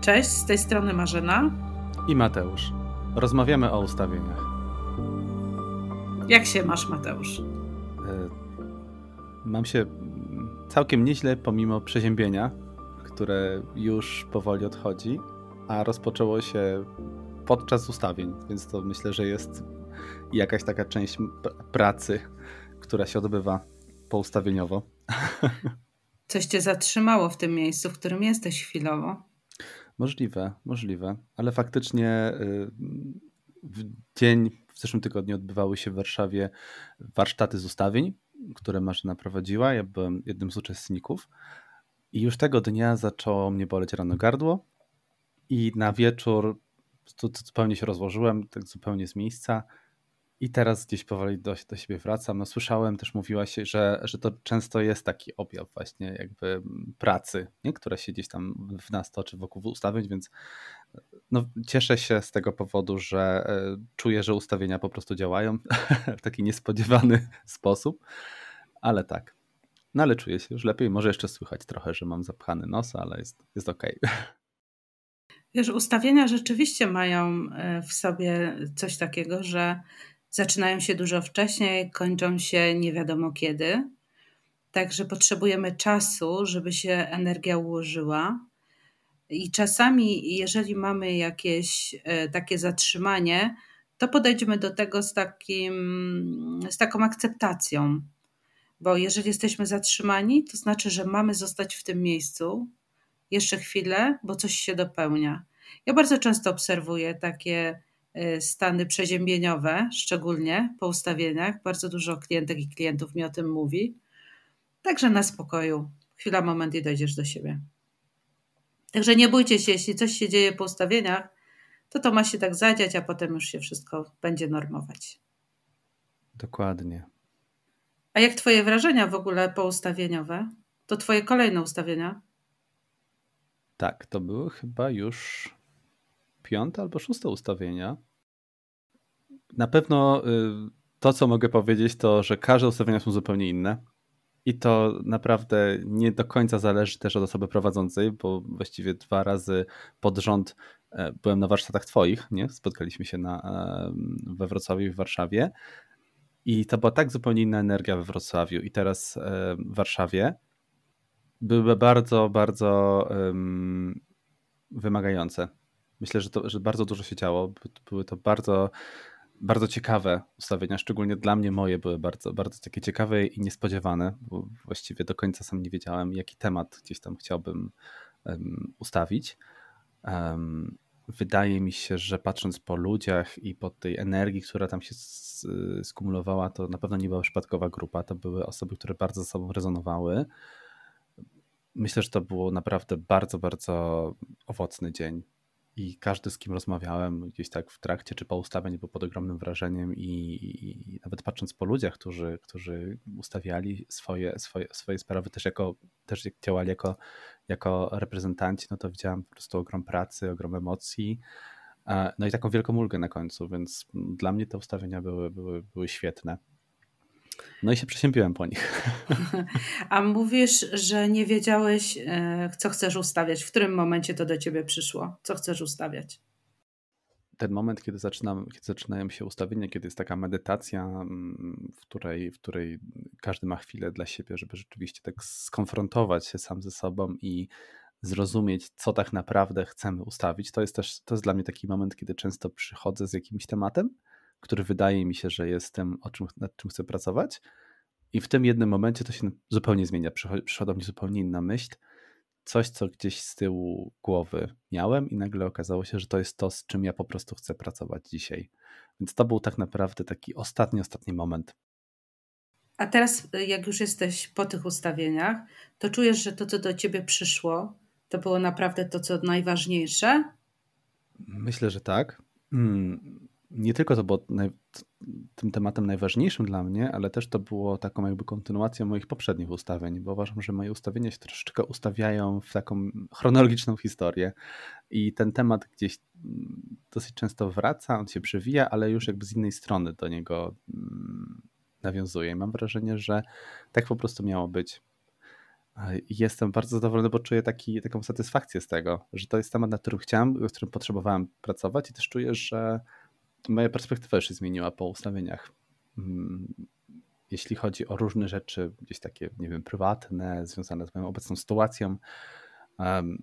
Cześć, z tej strony Marzena i Mateusz. Rozmawiamy o ustawieniach. Jak się masz, Mateusz? E, mam się całkiem nieźle, pomimo przeziębienia, które już powoli odchodzi, a rozpoczęło się podczas ustawień, więc to myślę, że jest jakaś taka część pracy, która się odbywa poustawieniowo. Coś cię zatrzymało w tym miejscu, w którym jesteś chwilowo? Możliwe, możliwe, ale faktycznie y, w dzień, w zeszłym tygodniu odbywały się w Warszawie warsztaty z ustawień, które Marzyna prowadziła. Ja byłem jednym z uczestników i już tego dnia zaczęło mnie boleć rano gardło i na wieczór zupełnie się rozłożyłem, tak zupełnie z miejsca i teraz gdzieś powoli do, do siebie wracam. No słyszałem, też mówiłaś, że, że to często jest taki objaw właśnie jakby pracy, nie? która się gdzieś tam w nas toczy wokół ustawień, więc no, cieszę się z tego powodu, że e, czuję, że ustawienia po prostu działają w taki niespodziewany sposób, ale tak. No ale czuję się już lepiej. Może jeszcze słychać trochę, że mam zapchany nos, ale jest, jest okej. Okay. Wiesz, ustawienia rzeczywiście mają e, w sobie coś takiego, że zaczynają się dużo wcześniej, kończą się nie wiadomo kiedy. Także potrzebujemy czasu, żeby się energia ułożyła. I czasami, jeżeli mamy jakieś e, takie zatrzymanie, to podejdźmy do tego z, takim, z taką akceptacją. Bo jeżeli jesteśmy zatrzymani, to znaczy, że mamy zostać w tym miejscu jeszcze chwilę, bo coś się dopełnia. Ja bardzo często obserwuję takie stany przeziębieniowe, szczególnie po ustawieniach. Bardzo dużo klientek i klientów mi o tym mówi. Także na spokoju. Chwila, moment i dojdziesz do siebie. Także nie bójcie się, jeśli coś się dzieje po ustawieniach, to to ma się tak zadziać, a potem już się wszystko będzie normować. Dokładnie. A jak Twoje wrażenia w ogóle poustawieniowe? To Twoje kolejne ustawienia? Tak, to były chyba już piąte albo szóste ustawienia. Na pewno y, to, co mogę powiedzieć, to, że każde ustawienia są zupełnie inne. I to naprawdę nie do końca zależy też od osoby prowadzącej, bo właściwie dwa razy pod rząd e, byłem na warsztatach Twoich, nie? Spotkaliśmy się na, e, we Wrocławiu i w Warszawie. I to była tak zupełnie inna energia we Wrocławiu i teraz e, w Warszawie. Były bardzo, bardzo um, wymagające. Myślę, że, to, że bardzo dużo się działo. Były to bardzo bardzo ciekawe ustawienia, szczególnie dla mnie moje były bardzo, bardzo takie ciekawe i niespodziewane, bo właściwie do końca sam nie wiedziałem, jaki temat gdzieś tam chciałbym um, ustawić. Um, wydaje mi się, że patrząc po ludziach i po tej energii, która tam się skumulowała, to na pewno nie była przypadkowa grupa. To były osoby, które bardzo ze sobą rezonowały. Myślę, że to było naprawdę bardzo, bardzo owocny dzień i każdy, z kim rozmawiałem gdzieś tak w trakcie czy po ustawieniu był pod ogromnym wrażeniem i, i, nawet patrząc po ludziach, którzy, którzy ustawiali swoje, swoje, swoje sprawy też jako, też działali jako, jako reprezentanci, no to widziałem po prostu ogrom pracy, ogrom emocji, no i taką wielką ulgę na końcu, więc dla mnie te ustawienia były, były, były świetne. No i się przesiępiłem po nich. A mówisz, że nie wiedziałeś, e, co chcesz ustawiać. W którym momencie to do ciebie przyszło? Co chcesz ustawiać? Ten moment, kiedy, zaczynam, kiedy zaczynają się ustawienia, kiedy jest taka medytacja, mm, w której, w której każdy ma chwilę dla siebie, żeby rzeczywiście tak skonfrontować się sam ze sobą i zrozumieć, co tak naprawdę chcemy ustawić. To jest też to jest dla mnie taki moment, kiedy często przychodzę z jakimś tematem który wydaje mi się, że jest tym, o czym, nad czym chcę pracować. I w tym jednym momencie to się zupełnie zmienia. Przychodzi mi zupełnie inna myśl, coś, co gdzieś z tyłu głowy miałem, i nagle okazało się, że to jest to, z czym ja po prostu chcę pracować dzisiaj. Więc to był tak naprawdę taki ostatni, ostatni moment. A teraz, jak już jesteś po tych ustawieniach, to czujesz, że to, co do ciebie przyszło, to było naprawdę to, co najważniejsze? Myślę, że tak. Hmm nie tylko to było naj, tym tematem najważniejszym dla mnie, ale też to było taką jakby kontynuacją moich poprzednich ustawień, bo uważam, że moje ustawienia się troszeczkę ustawiają w taką chronologiczną historię i ten temat gdzieś mm, dosyć często wraca, on się przewija, ale już jakby z innej strony do niego mm, nawiązuje. I mam wrażenie, że tak po prostu miało być. Jestem bardzo zadowolony, bo czuję taki, taką satysfakcję z tego, że to jest temat, na którym chciałem, w którym potrzebowałem pracować i też czuję, że moja perspektywa już się zmieniła po ustawieniach. Mm, jeśli chodzi o różne rzeczy, gdzieś takie, nie wiem, prywatne, związane z moją obecną sytuacją. Um,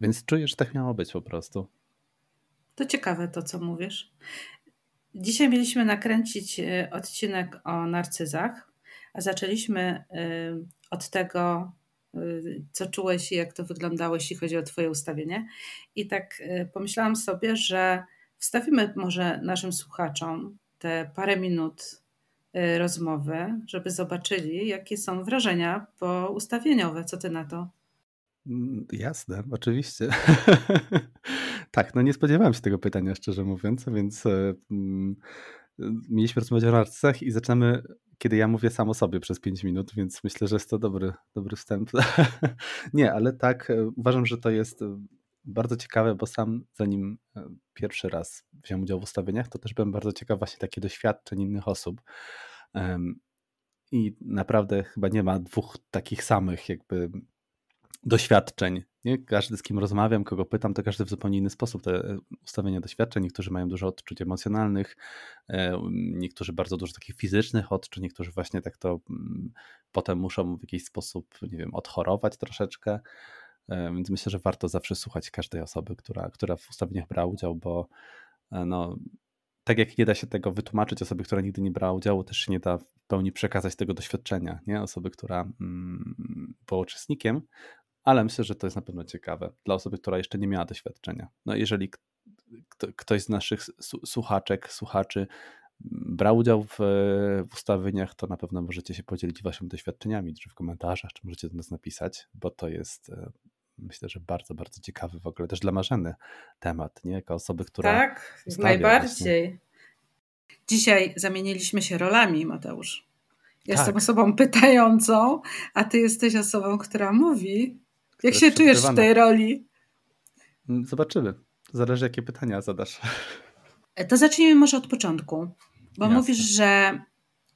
więc czuję, że tak miało być po prostu. To ciekawe to, co mówisz. Dzisiaj mieliśmy nakręcić e, odcinek o narcyzach, a zaczęliśmy e, od tego, e, co czułeś i jak to wyglądało, jeśli chodzi o Twoje ustawienie. I tak pomyślałam sobie, że wstawimy może naszym słuchaczom te parę minut rozmowy, żeby zobaczyli, jakie są wrażenia poustawieniowe. Co Ty na to? Mm, jasne, oczywiście. tak, no nie spodziewałem się tego pytania, szczerze mówiąc, więc e, mm, mieliśmy rozmawiać o narcyzach i zaczynamy, kiedy ja mówię sam o sobie przez 5 minut, więc myślę, że jest to dobry, dobry wstęp. nie, ale tak, e, uważam, że to jest e, bardzo ciekawe, bo sam zanim pierwszy raz wziąłem udział w ustawieniach, to też byłem bardzo ciekaw właśnie takich doświadczeń innych osób. I naprawdę chyba nie ma dwóch takich samych jakby doświadczeń. Nie? Każdy, z kim rozmawiam, kogo pytam, to każdy w zupełnie inny sposób te e, ustawienia doświadczeń. Niektórzy mają dużo odczuć emocjonalnych, e, niektórzy bardzo dużo takich fizycznych odczuć, niektórzy właśnie tak to mm, potem muszą w jakiś sposób, nie wiem, odchorować troszeczkę. E, więc myślę, że warto zawsze słuchać każdej osoby, która, która w ustawieniach brała udział, bo no, tak jak nie da się tego wytłumaczyć osobie, która nigdy nie brała udziału, też nie da w pełni przekazać tego doświadczenia, nie? Osoby, która mm, była uczestnikiem, ale myślę, że to jest na pewno ciekawe dla osoby, która jeszcze nie miała doświadczenia. No jeżeli ktoś z naszych słuchaczek, słuchaczy brał udział w, w ustawieniach, to na pewno możecie się podzielić waszymi doświadczeniami, czy w komentarzach, czy możecie do nas napisać, bo to jest e, myślę, że bardzo, bardzo ciekawy w ogóle też dla Marzeny temat, nie? Jako osoby, która. Tak, najbardziej. Właśnie. Dzisiaj zamieniliśmy się rolami, Mateusz. Jestem tak. osobą pytającą, a ty jesteś osobą, która mówi. Jak się czujesz w tej roli? Mm, zobaczymy. Zależy, jakie pytania zadasz. E, to zacznijmy może od początku, bo Jasne. mówisz, że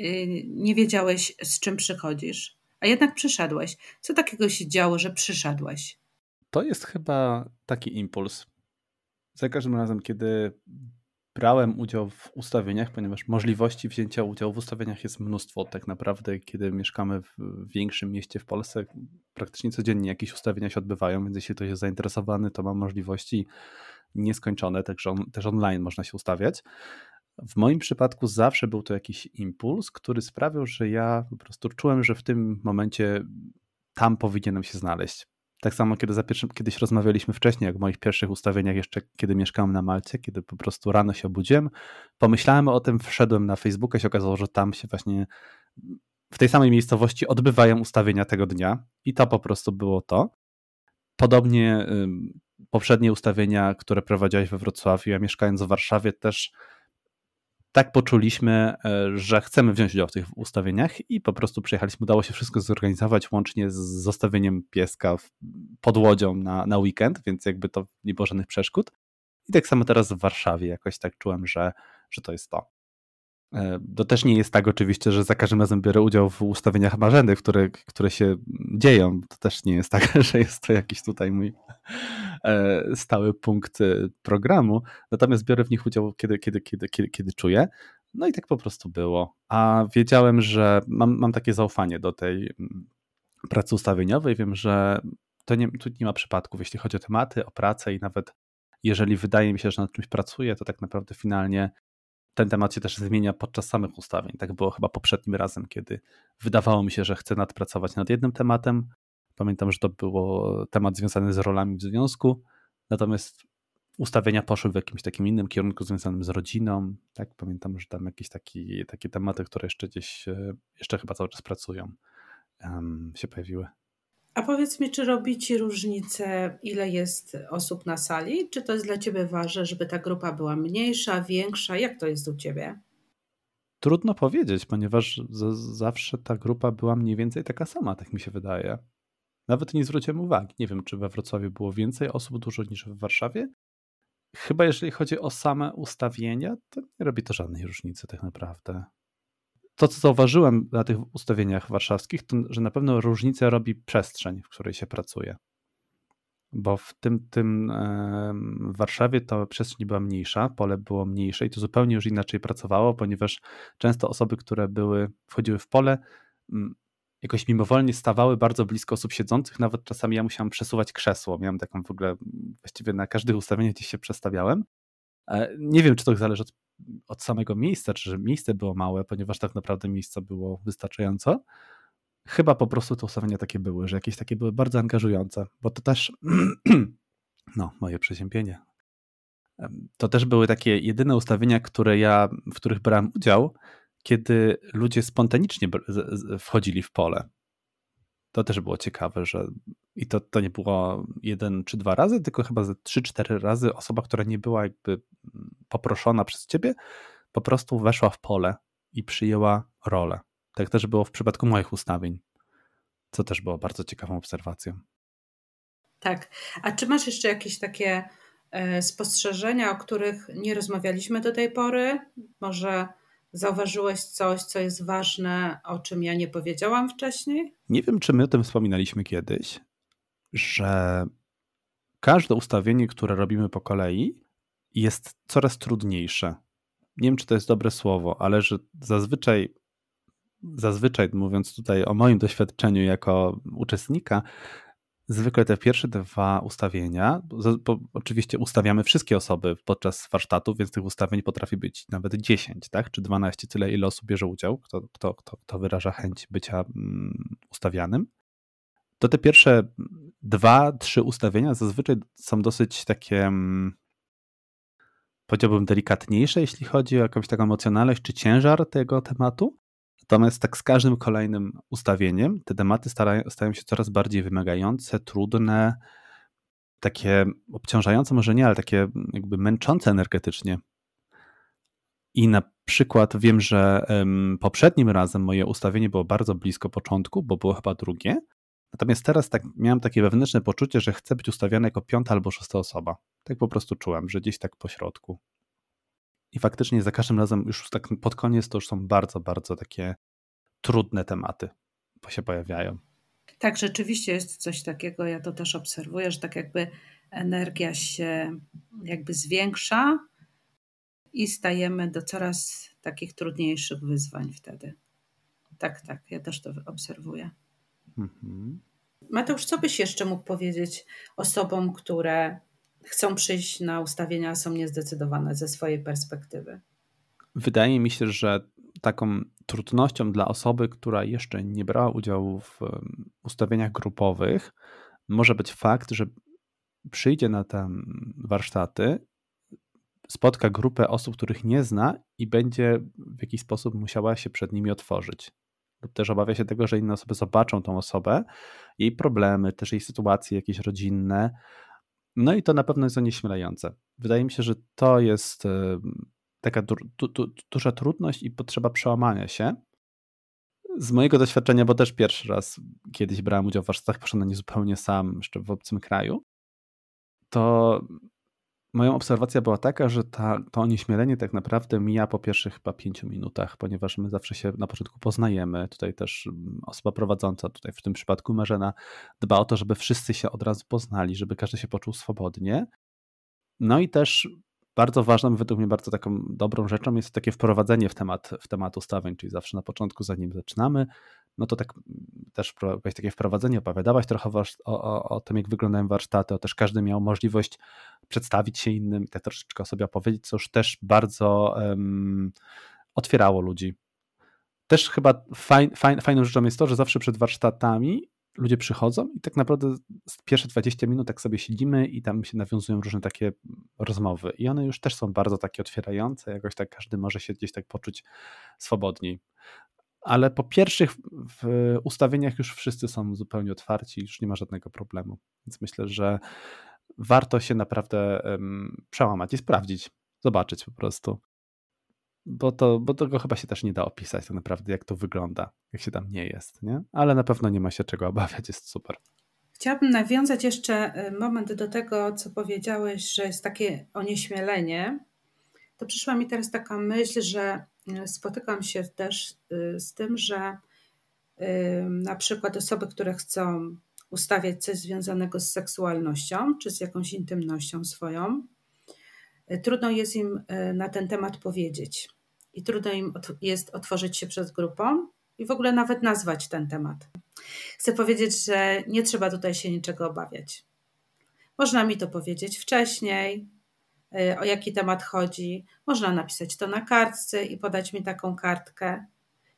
y, nie wiedziałeś, z czym przychodzisz, a jednak przyszedłeś. Co takiego się działo, że przyszedłeś? To jest chyba taki impuls. Za każdym razem, kiedy brałem udział w ustawieniach, ponieważ możliwości wzięcia udziału w ustawieniach jest mnóstwo. Tak naprawdę, kiedy mieszkamy w większym mieście w Polsce, praktycznie codziennie jakieś ustawienia się odbywają, więc jeśli ktoś jest zainteresowany, to ma możliwości nieskończone, także on, też online można się ustawiać. W moim przypadku zawsze był to jakiś impuls, który sprawiał, że ja po prostu czułem, że w tym momencie tam powinienem się znaleźć. Tak samo, kiedy za pierwszym, kiedyś rozmawialiśmy wcześniej, jak w moich pierwszych ustawieniach, jeszcze kiedy mieszkałem na Malcie, kiedy po prostu rano się obudziłem, pomyślałem o tym, wszedłem na Facebooka i się okazało, że tam się właśnie w tej samej miejscowości odbywają ustawienia tego dnia i to po prostu było to. Podobnie poprzednie ustawienia, które prowadziłeś we Wrocławiu, ja mieszkając w Warszawie też tak poczuliśmy, e, że chcemy wziąć udział w tych ustawieniach i po prostu przyjechaliśmy, udało się wszystko zorganizować, łącznie z zostawieniem pieska pod łodzią na, na weekend, więc jakby to nie było żadnych przeszkód. I tak samo teraz w Warszawie jakoś tak czułem, że, że to jest to. E, to też nie jest tak oczywiście, że za każdym razem biorę udział w ustawieniach marzeny, które, które się dzieją. To też nie jest tak, że jest to jakiś tutaj mój e, stały punkt e, programu. Natomiast biorę w nich udział, kiedy, kiedy, kiedy, kiedy, kiedy czuję. No i tak po prostu było. A wiedziałem, że mam, mam takie zaufanie do tej mm, pracy ustawieniowej. Wiem, że to nie, tu nie ma przypadków, jeśli chodzi o tematy, o pracę i nawet jeżeli wydaje mi się, że nad czymś pracuję, to tak naprawdę finalnie ten temat się też zmienia podczas samych ustawień. Tak było chyba poprzednim razem, kiedy wydawało mi się, że chcę nadpracować nad jednym tematem. Pamiętam, że to było temat związany z rolami w związku, natomiast ustawienia poszły w jakimś takim innym kierunku związanym z rodziną. Tak, pamiętam, że tam jakieś taki, takie tematy, które jeszcze gdzieś, e, jeszcze chyba cały czas pracują, um, się pojawiły. A powiedz mi, czy robi ci różnicę, ile jest osób na sali? Czy to jest dla ciebie ważne, żeby ta grupa była mniejsza, większa? Jak to jest u ciebie? Trudno powiedzieć, ponieważ zawsze ta grupa była mniej więcej taka sama, tak mi się wydaje. Nawet nie zwróciłem uwagi. Nie wiem, czy we Wrocławiu było więcej osób dużo niż w Warszawie. Chyba jeżeli chodzi o same ustawienia, to nie robi to żadnej różnicy tak naprawdę. To, co zauważyłem na tych ustawieniach warszawskich, to że na pewno różnicę robi przestrzeń, w której się pracuje. Bo w tym, tym w Warszawie to przestrzeń była mniejsza, pole było mniejsze i to zupełnie już inaczej pracowało, ponieważ często osoby, które były, wchodziły w pole, jakoś mimowolnie stawały bardzo blisko osób siedzących, nawet czasami ja musiałem przesuwać krzesło. Miałem taką w ogóle, właściwie na każdych ustawieniach gdzieś się przestawiałem. E, nie wiem, czy to zależy od, od samego miejsca, czy że miejsce było małe, ponieważ tak naprawdę miejsca było wystarczająco. Chyba po prostu te ustawienia takie były, że jakieś takie były bardzo angażujące, bo to też, no, moje przeziębienie. To też były takie jedyne ustawienia, które ja, w których brałem udział, kiedy ludzie spontanicznie wchodzili w pole. To też było ciekawe, że i to, to nie było jeden czy dwa razy, tylko chyba ze trzy, cztery razy osoba, która nie była jakby mm, poproszona przez ciebie, po prostu weszła w pole i przyjęła rolę. Tak też było w przypadku moich ustawień, co też było bardzo ciekawą obserwacją. Tak. A czy masz jeszcze jakieś takie e, spostrzeżenia, o których nie rozmawialiśmy do tej pory? Może Zauważyłeś coś, co jest ważne, o czym ja nie powiedziałam wcześniej? Nie wiem, czy my o tym wspominaliśmy kiedyś, że każde ustawienie, które robimy po kolei, jest coraz trudniejsze. Nie wiem, czy to jest dobre słowo, ale że zazwyczaj, zazwyczaj mówiąc tutaj o moim doświadczeniu jako uczestnika, zwykle te pierwsze dwa ustawienia, bo oczywiście ustawiamy wszystkie osoby podczas warsztatu, więc tych ustawień potrafi być nawet 10, tak? czy 12, tyle ile osób bierze udział, kto, kto, kto, kto wyraża chęć bycia mm, ustawianym. To te pierwsze dwa, trzy ustawienia zazwyczaj są dosyć takie, mm, powiedziałbym, delikatniejsze, jeśli chodzi o jakąś taką emocjonalność czy ciężar tego tematu. Natomiast tak z każdym kolejnym ustawieniem te tematy starają, stają się coraz bardziej wymagające, trudne, takie obciążające może nie, ale takie jakby męczące energetycznie. I na przykład wiem, że um, poprzednim razem moje ustawienie było bardzo blisko początku, bo było chyba drugie. Natomiast teraz tak miałem takie wewnętrzne poczucie, że chcę być ustawiony jako piąta albo szósta osoba. Tak po prostu czułem, że gdzieś tak po środku. I faktycznie za każdym razem już tak pod koniec to już są bardzo, bardzo takie trudne tematy się pojawiają. Tak, rzeczywiście jest coś takiego, ja to też obserwuję, że tak jakby energia się jakby zwiększa i stajemy do coraz takich trudniejszych wyzwań wtedy. Tak, tak, ja też to obserwuję. Mhm. Mateusz, co byś jeszcze mógł powiedzieć osobom, które chcą przyjść na ustawienia, są niezdecydowane ze swojej perspektywy? Wydaje mi się, że taką trudnością dla osoby, która jeszcze nie brała udziału w ustawieniach grupowych, może być fakt, że przyjdzie na te warsztaty, spotka grupę osób, których nie zna i będzie w jakiś sposób musiała się przed nimi otworzyć. Lub też obawia się tego, że inne osoby zobaczą tą osobę, jej problemy, też jej sytuacje jakieś rodzinne. No i to na pewno jest onieśmielające. Wydaje mi się, że to jest taka du, du, du, duża trudność i potrzeba przełamania się. Z mojego doświadczenia, bo też pierwszy raz kiedyś brałem udział w warsztatach, poszedłem na nie zupełnie sam, jeszcze w obcym kraju, to moja obserwacja była taka, że ta, to onieśmielenie tak naprawdę mija po pierwszych chyba pięciu minutach, ponieważ my zawsze się na początku poznajemy. Tutaj też mm, osoba prowadząca, tutaj w tym przypadku Marzena, dba o to, żeby wszyscy się od razu poznali, żeby każdy się poczuł swobodnie. No i też bardzo ważną, według mnie bardzo taką dobrą rzeczą jest takie wprowadzenie w temat, w temat ustawień, czyli zawsze na początku, zanim zaczynamy, no to tak też takie wprowadzenie, opowiadałaś trochę o, o, o tym, jak wyglądają warsztaty, o też każdy miał możliwość przedstawić się innym tak troszeczkę o sobie opowiedzieć, co już też bardzo um, otwierało ludzi. Też chyba faj, faj, fajną rzeczą jest to, że zawsze przed warsztatami ludzie przychodzą i tak naprawdę pierwsze 20 minut tak sobie siedzimy i tam się nawiązują różne takie rozmowy i one już też są bardzo takie otwierające, jakoś tak każdy może się gdzieś tak poczuć swobodniej. Ale po pierwszych ustawieniach już wszyscy są zupełnie otwarci, już nie ma żadnego problemu. Więc myślę, że warto się naprawdę przełamać i sprawdzić, zobaczyć po prostu bo, to, bo tego chyba się też nie da opisać tak naprawdę, jak to wygląda, jak się tam nie jest, nie? Ale na pewno nie ma się czego obawiać, jest super. Chciałabym nawiązać jeszcze y, moment do tego, co powiedziałeś, że jest takie onieśmielenie. To przyszła mi teraz taka myśl, że spotykam się też z tym, że na przykład osoby, które chcą ustawiać coś związanego z seksualnością czy z jakąś intymnością swoją, trudno jest im na ten temat powiedzieć i trudno im jest otworzyć się przed grupą i w ogóle nawet nazwać ten temat. Chcę powiedzieć, że nie trzeba tutaj się niczego obawiać. Można mi to powiedzieć wcześniej, o jaki temat chodzi. Można napisać to na kartce i podać mi taką kartkę.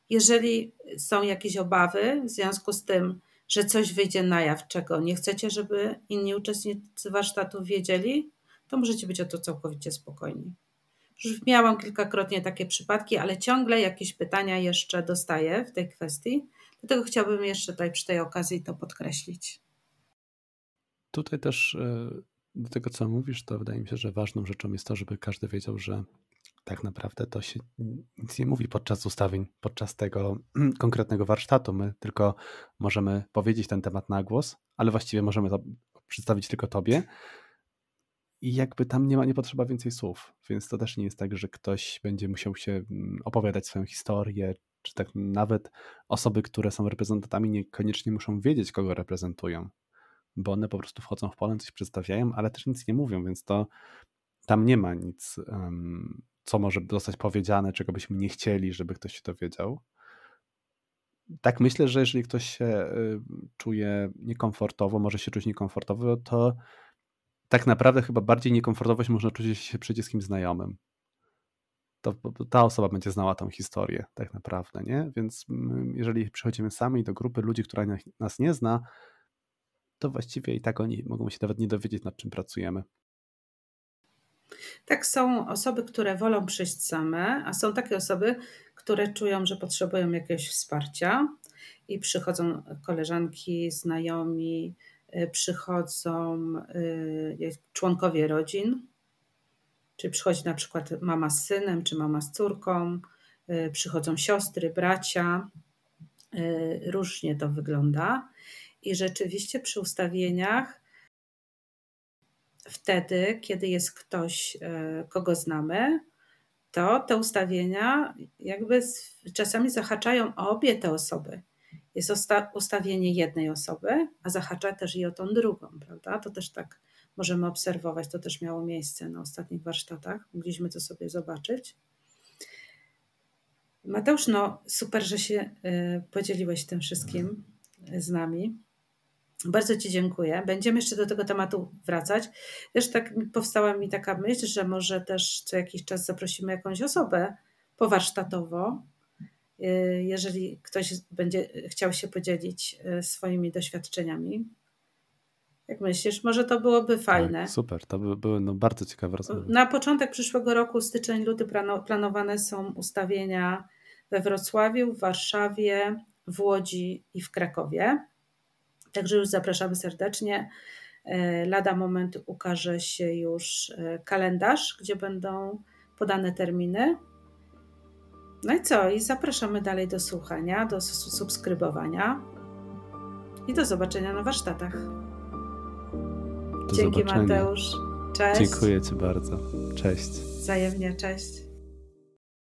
Jeżeli są jakieś obawy w związku z tym, że coś wyjdzie na jaw, czego nie chcecie, żeby inni uczestnicy warsztatu wiedzieli, to możecie być o to całkowicie spokojni. Już miałam kilkakrotnie takie przypadki, ale ciągle jakieś pytania jeszcze dostaję w tej kwestii. Dlatego chciałabym jeszcze tutaj przy tej okazji to podkreślić. Tutaj też e, do tego, co mówisz, to wydaje mi się, że ważną rzeczą jest to, żeby każdy wiedział, że tak naprawdę to się nic nie mówi podczas ustawień, podczas tego konkretnego warsztatu. My tylko możemy powiedzieć ten temat na głos, ale właściwie możemy to przedstawić tylko tobie, i jakby tam nie ma, nie potrzeba więcej słów, więc to też nie jest tak, że ktoś będzie musiał się mm, opowiadać swoją historię, czy tak nawet osoby, które są reprezentantami, niekoniecznie muszą wiedzieć, kogo reprezentują, bo one po prostu wchodzą w pole, coś przedstawiają, ale też nic nie mówią, więc to tam nie ma nic, co może zostać powiedziane, czego byśmy nie chcieli, żeby ktoś się dowiedział. Tak myślę, że jeżeli ktoś się y, czuje niekomfortowo, może się czuć niekomfortowo, to tak naprawdę chyba bardziej niekomfortowość można czuć, się z kimś znajomym. To, ta osoba będzie znała tą historię, tak naprawdę, nie? Więc mm, jeżeli przychodzimy sami do grupy ludzi, która nas nie zna, to właściwie i tak oni mogą się nawet nie dowiedzieć, nad czym pracujemy. Tak, są osoby, które wolą przyjść same, a są takie osoby, które czują, że potrzebują jakiegoś wsparcia i przychodzą koleżanki, znajomi, Y, przychodzą y, członkowie rodzin, czyli przychodzi na przykład mama z synem, czy mama z córką, y, przychodzą siostry, bracia. Różnie to wygląda. I rzeczywiście przy ustawieniach, wtedy, kiedy jest ktoś, kogo znamy, to te ustawienia jakby czasami zahaczają o obie te osoby jest ustawienie jednej osoby, a zahacza też i o tą drugą, prawda? To też tak możemy obserwować, to też miało miejsce na ostatnich warsztatach, mogliśmy to sobie zobaczyć. Mateusz, no super, że się y, podzieliłeś tym wszystkim z nami. Bardzo Ci dziękuję. Będziemy jeszcze do tego tematu wracać. Wiesz, tak powstała mi taka myśl, że może też co jakiś czas zaprosimy jakąś osobę powarsztatowo, Y, jeżeli ktoś będzie chciał się podzielić y, swoimi doświadczeniami. Jak myślisz, może to byłoby tak, fajne? Tak, super, to by były no, bardzo ciekawe rozmowy. Na początek przyszłego roku, styczeń, luty, planowane są ustawienia we Wrocławiu, w Warszawie, w Łodzi i w Krakowie. Także już zapraszamy serdecznie. Y, lada moment ukaże się już kalendarz, gdzie będą podane terminy. No i co? I zapraszamy dalej do słuchania, do subskrybowania i do zobaczenia na warsztatach. Do Dzięki zobaczenia. Mateusz. Cześć. Dziękuję Ci bardzo. Cześć. Wzajemnie, cześć.